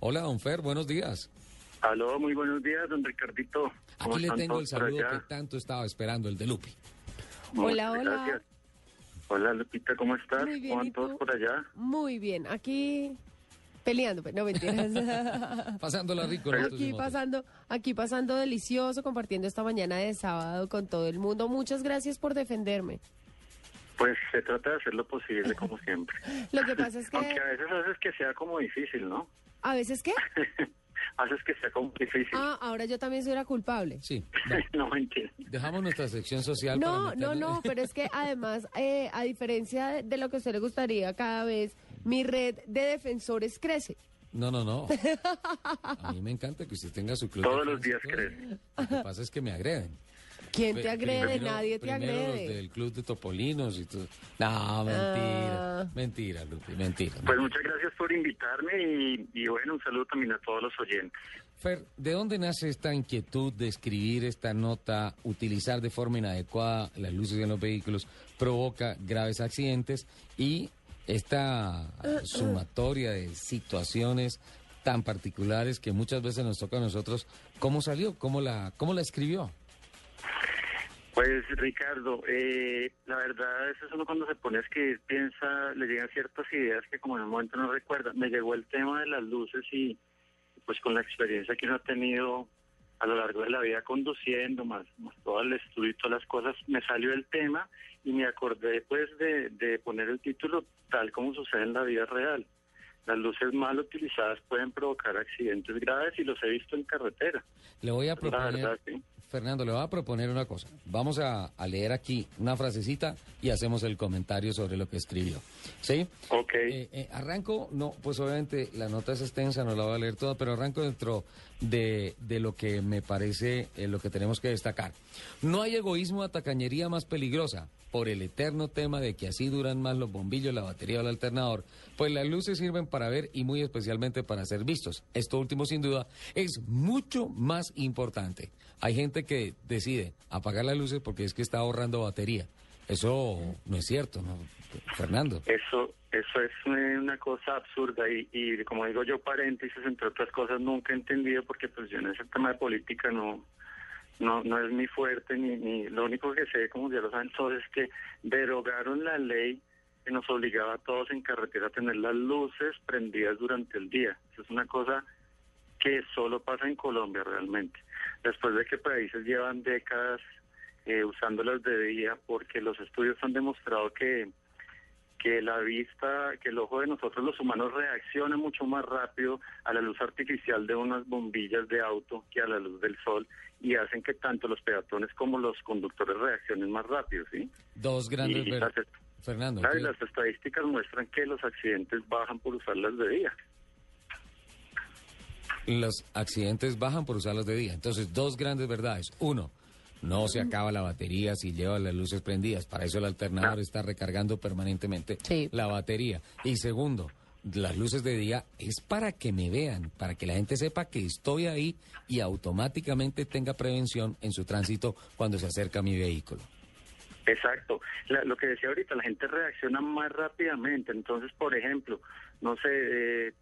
Hola, don Fer, buenos días. Aló, muy buenos días, don Ricardito. ¿Cómo Aquí le tengo el saludo que tanto estaba esperando, el de Lupi. Hola, Muchas hola. gracias. Hola, Lupita, ¿cómo estás? Muy bien, ¿Cómo van ¿y todos por allá? Muy bien, aquí peleando, pero no mentiras. Pasándola rico. aquí pasando, aquí pasando delicioso, compartiendo esta mañana de sábado con todo el mundo. Muchas gracias por defenderme. Pues se trata de hacer lo posible, como siempre. Lo que pasa es Aunque que a veces haces que sea como difícil, ¿no? A veces qué? haces que sea como difícil. Ah, ahora yo también soy la culpable. Sí, no, mentira. Dejamos nuestra sección social No, para no, no, pero es que además, eh, a diferencia de, lo que a usted le gustaría, cada vez mi red de defensores crece. No, no, no. A mí me encanta que usted tenga su club. Todos los días crece. Lo que pasa es que me agreden. ¿Quién te agrede? primero- Nadie te agrede. los del club de Topolinos y todo. No, mentira. Ah. Mentira, Lupi, mentira. Pues muchas gracias por invitarme y, y bueno, un saludo también a todos los oyentes. Fer, ¿de dónde nace esta inquietud de escribir esta nota, utilizar de forma inadecuada las luces en los vehículos, provoca graves accidentes y esta sumatoria de situaciones tan particulares que muchas veces nos toca a nosotros? ¿Cómo salió? ¿Cómo la, cómo la escribió? Pues Ricardo, eh, la verdad es uno cuando se pone a escribir piensa, le llegan ciertas ideas que como en un momento no recuerda. Me llegó el tema de las luces y pues con la experiencia que uno ha tenido a lo largo de la vida conduciendo, más, más todo el estudio y todas las cosas, me salió el tema y me acordé pues de, de poner el título tal como sucede en la vida real. Las luces mal utilizadas pueden provocar accidentes graves y los he visto en carretera. Le voy a La proponer, verdad, sí. Fernando, le voy a proponer una cosa. Vamos a, a leer aquí una frasecita y hacemos el comentario sobre lo que escribió. ¿Sí? Ok. Eh, eh, arranco, no, pues obviamente la nota es extensa, no la voy a leer toda, pero arranco dentro de, de lo que me parece eh, lo que tenemos que destacar. No hay egoísmo a tacañería más peligrosa por el eterno tema de que así duran más los bombillos, la batería o el alternador, pues las luces sirven para ver y muy especialmente para ser vistos. Esto último sin duda es mucho más importante. Hay gente que decide apagar las luces porque es que está ahorrando batería. Eso no es cierto, ¿no? Fernando. Eso, eso es una cosa absurda y, y como digo yo, paréntesis, entre otras cosas, nunca he entendido porque pues yo en ese tema de política no, no, no es mi fuerte, ni, ni lo único que sé, como ya lo saben todos, es que derogaron la ley que nos obligaba a todos en carretera a tener las luces prendidas durante el día. Eso es una cosa que solo pasa en Colombia realmente. Después de que países llevan décadas eh, usándolas de día, porque los estudios han demostrado que que la vista, que el ojo de nosotros los humanos reacciona mucho más rápido a la luz artificial de unas bombillas de auto que a la luz del sol y hacen que tanto los peatones como los conductores reaccionen más rápido, ¿sí? Dos grandes Y las, Fernando. las estadísticas muestran que los accidentes bajan por usarlas de día. Los accidentes bajan por usarlos de día. Entonces, dos grandes verdades. Uno, no se acaba la batería si lleva las luces prendidas. Para eso el alternador está recargando permanentemente Sí. la batería. Y segundo, las luces de día es para que me vean, para que la gente sepa que estoy ahí y automáticamente tenga prevención en su tránsito cuando se acerca a mi vehículo. Exacto. La- lo que decía ahorita, la gente reacciona más rápidamente. Entonces, por ejemplo, no sé, eh,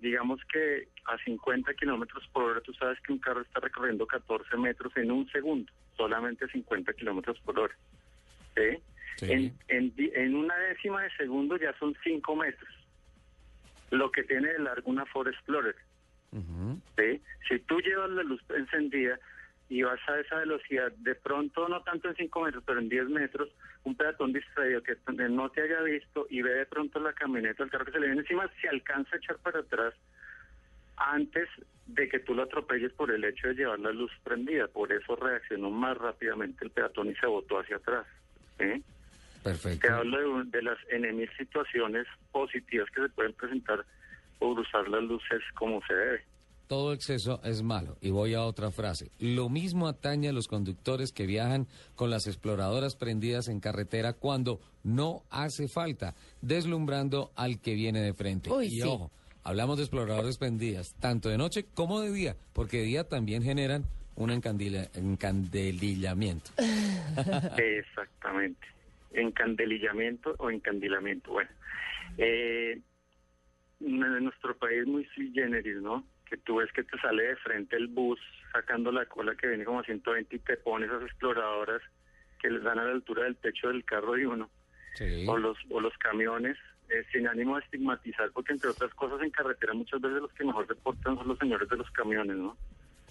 digamos que a 50 kilómetros por hora, tú sabes que un carro está recorriendo 14 metros en un segundo, solamente 50 kilómetros por hora. ¿sí? Sí. En, en en una décima de segundo ya son 5 metros, lo que tiene de largo una Ford Explorer. ¿sí? Si tú llevas la luz encendida y vas a esa velocidad, de pronto, no tanto en 5 metros, pero en 10 metros, un peatón distraído que no te haya visto y ve de pronto la camioneta, el carro que se le viene encima, se alcanza a echar para atrás antes de que tú lo atropelles por el hecho de llevar la luz prendida. Por eso reaccionó más rápidamente el peatón y se botó hacia atrás. ¿sí? Perfecto. Te hablo de las enemil situaciones positivas que se pueden presentar por usar las luces como se debe. Todo exceso es malo. Y voy a otra frase. Lo mismo atañe a los conductores que viajan con las exploradoras prendidas en carretera cuando no hace falta, deslumbrando al que viene de frente. Uy, y sí. ojo, hablamos de exploradoras prendidas tanto de noche como de día, porque de día también generan un encandila- encandelillamiento. Exactamente. Encandelillamiento o encandilamiento. Bueno, eh, en nuestro país muy sui generis, ¿no? Que tú ves que te sale de frente el bus sacando la cola que viene como a 120 y te pones esas exploradoras que les dan a la altura del techo del carro de uno. O los, o los camiones, eh, sin ánimo de estigmatizar, porque entre otras cosas en carretera muchas veces los que mejor deportan son los señores de los camiones, ¿no?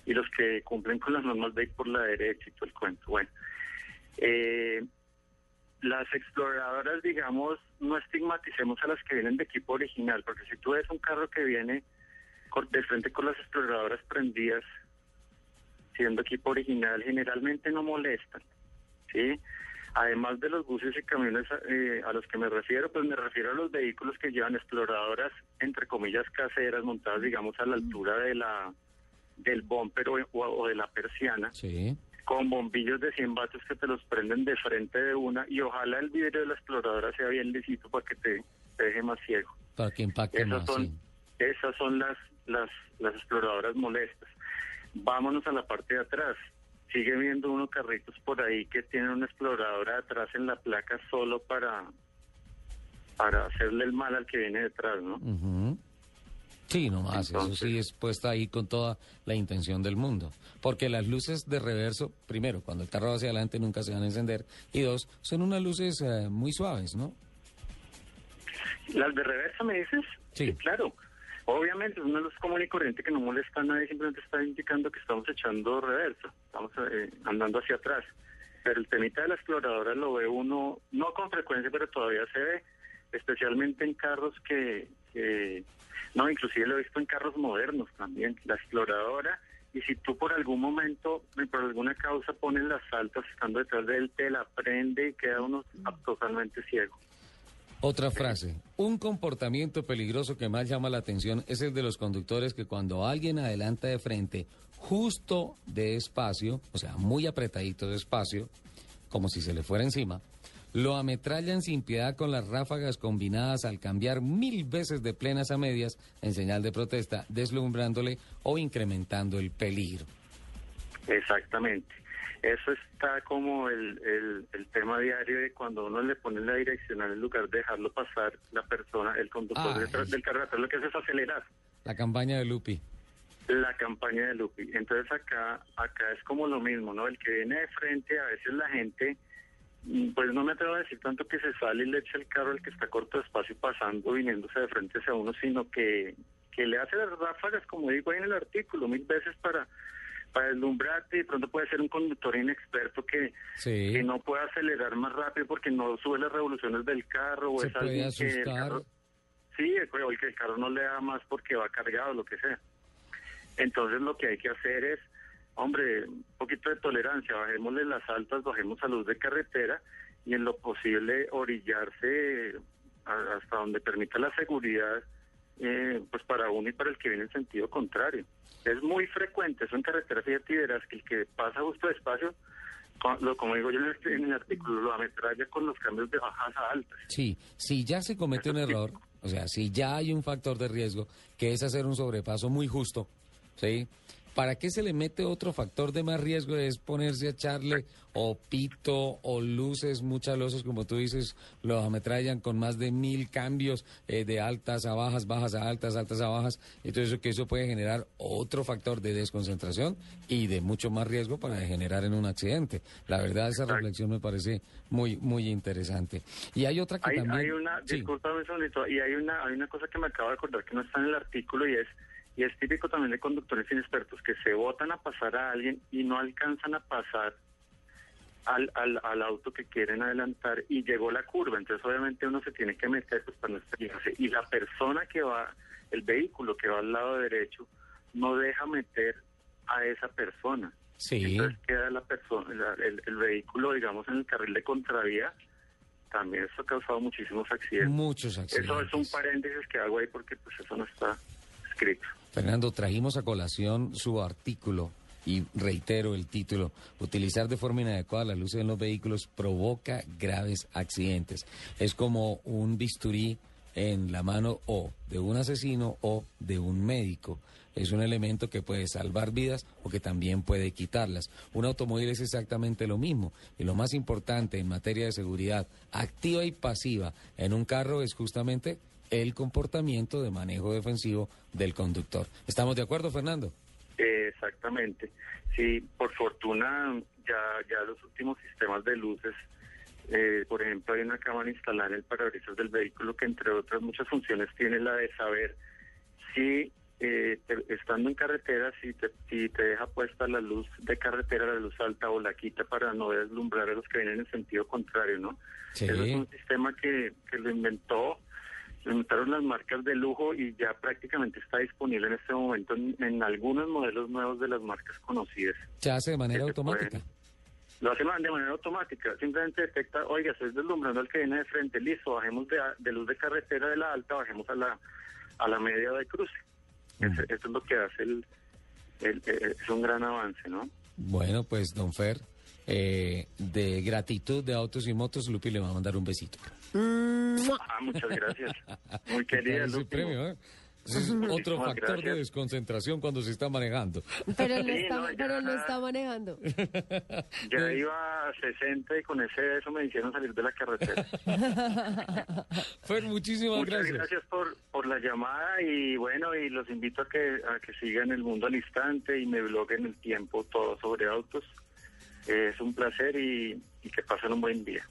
Y los que cumplen con las normas de ir por la derecha y todo el cuento. Bueno, eh, las exploradoras, digamos, no estigmaticemos a las que vienen de equipo original, porque si tú ves un carro que viene de frente con las exploradoras prendidas, siendo equipo original, generalmente no molestan, ¿sí? Además de los buses y camiones eh, a los que me refiero, pues me refiero a los vehículos que llevan exploradoras, entre comillas, caseras, montadas, digamos, a la altura de la del bumper o, de la persiana. Sí con bombillos de 100 vatios que te los prenden de frente de una y ojalá el vidrio de la exploradora sea bien lisito para que te, deje más ciego. Para que impacte esas más, son, Esas son las, las, las exploradoras molestas. Vámonos a la parte de atrás. Sigue viendo unos carritos por ahí que tienen una exploradora atrás en la placa solo para, para hacerle el mal al que viene detrás, ¿no? Sí, nomás, eso sí es puesta ahí con toda la intención del mundo. Porque las luces de reverso, primero, cuando el carro va hacia adelante nunca se van a encender, y dos, son unas luces eh, muy suaves, ¿no? ¿Las de reverso me dices? Sí. claro. Obviamente es una luz común y corriente que no molesta a nadie, simplemente está indicando que estamos echando reverso, estamos eh, andando hacia atrás. Pero el temita de la exploradora lo ve uno, no con frecuencia, pero todavía se ve, especialmente en carros que no, inclusive lo he visto en carros modernos también, la exploradora. Y si tú por algún momento, por alguna causa, pones las altas estando detrás de él, te la prende y queda uno totalmente ciego. Otra frase. Un comportamiento peligroso que más llama la atención es el de los conductores que cuando alguien adelanta de frente, justo de espacio, o sea, muy apretadito de espacio, como si se le fuera encima, lo ametrallan sin piedad con las ráfagas combinadas al cambiar mil veces de plenas a medias en señal de protesta, deslumbrándole o incrementando el peligro. Exactamente. Eso está como el, el, tema diario de cuando uno le pone la direccional en lugar de dejarlo pasar la persona, el conductor detrás del carro, lo que hace es acelerar. La campaña de Lupi. La campaña de Lupi. Entonces acá, acá es como lo mismo, ¿no? El que viene de frente, a veces la gente Mm, pues no me atrevo a decir tanto que se sale y le echa el carro al que está corto de espacio pasando, viniéndose de frente hacia uno, sino que, que le hace las ráfagas, como digo ahí en el artículo, mil veces para para deslumbrarte y pronto puede ser un conductor inexperto que, que no puede acelerar más rápido porque no sube las revoluciones del carro o es alguien que el carro, sí, o el que el carro no le da más porque va cargado, lo que sea. Entonces lo que hay que hacer es hombre, un poquito de tolerancia, bajémosle las altas, bajemos a luz de carretera y en lo posible orillarse hasta donde permita la seguridad, eh, pues para uno y para el que viene en sentido contrario. Es muy frecuente eso en carretera, fíjate, y verás que el que pasa justo despacio, lo, como digo yo en el, artículo, lo ametralla con los cambios de bajas a altas. Sí, si ya se comete un error, o sea, si ya hay un factor de riesgo, que es hacer un sobrepaso muy justo, ¿sí? ¿Para qué se le mete otro factor de más riesgo? Es ponerse a echarle o pito o luces, muchas luces, como tú dices, lo ametrallan con más de mil cambios eh, de altas a bajas, bajas a altas, altas a bajas. Entonces, que eso puede generar otro factor de desconcentración y de mucho más riesgo para generar en un accidente. La verdad, esa reflexión me parece muy, muy interesante. Y hay otra que hay, también... Hay una, discúlpame un y hay una, hay una cosa que me acabo de acordar que no está en el artículo y es y es típico también de conductores inexpertos que se botan a pasar a alguien y no alcanzan a pasar al, al, al, auto que quieren adelantar y llegó la curva. Entonces obviamente uno se tiene que meter pues, para no estrellarse. Y la persona que va, el vehículo que va al lado derecho, no deja meter a esa persona. Sí. Entonces queda la persona, el, el, vehículo, digamos, en el carril de contravía. También eso ha causado muchísimos accidentes. Muchos accidentes. Eso es un paréntesis que hago ahí porque pues eso no está escrito. Fernando, trajimos a colación su artículo y reitero el título, utilizar de forma inadecuada las luces en los vehículos provoca graves accidentes. Es como un bisturí en la mano o de un asesino o de un médico. Es un elemento que puede salvar vidas o que también puede quitarlas. Un automóvil es exactamente lo mismo. Y lo más importante en materia de seguridad activa y pasiva en un carro es justamente el comportamiento de manejo defensivo del conductor. ¿Estamos de acuerdo, Fernando? Eh, exactamente. Sí, por fortuna ya, ya los últimos sistemas de luces, eh, por ejemplo, hay una cámara instalada en el parabrisas del vehículo que entre otras muchas funciones tiene la de saber si eh, estando en carretera, si te, si te deja puesta la luz de carretera, la luz alta o la quita para no deslumbrar a los que vienen en sentido contrario, ¿no? Sí. Eso es un sistema que, que lo inventó, lo inventaron las marcas de lujo y ya prácticamente está disponible en este momento en, en algunos modelos nuevos de las marcas conocidas. Se hace de manera se automática. pueden- Lo hace de manera automática, simplemente detecta, oiga, estoy deslumbrando al que viene de frente, listo, bajemos de, de luz de carretera de la alta, bajemos a la, a la media de cruce. Ese- Eso es lo que hace el, el- el- es un gran avance, ¿no? Bueno, pues, don Fer, eh, de gratitud de autos y motos, Lupi le va a mandar un besito. Ah, muchas gracias. Muy querida, Ese Lupi. premio, ¿eh? Ese es otro factor de desconcentración cuando se está manejando. Pero no Sí, está, no, ya- pero no está manejando. Ya iba a 60 y con ese eso me hicieron salir de la carretera. Fer, muchísimas Muchas gracias. gracias por, por la llamada y bueno, y los invito a que, a que sigan el mundo al instante y me bloguen el tiempo todo sobre autos. Eh, es un placer y, y que pasen un buen día.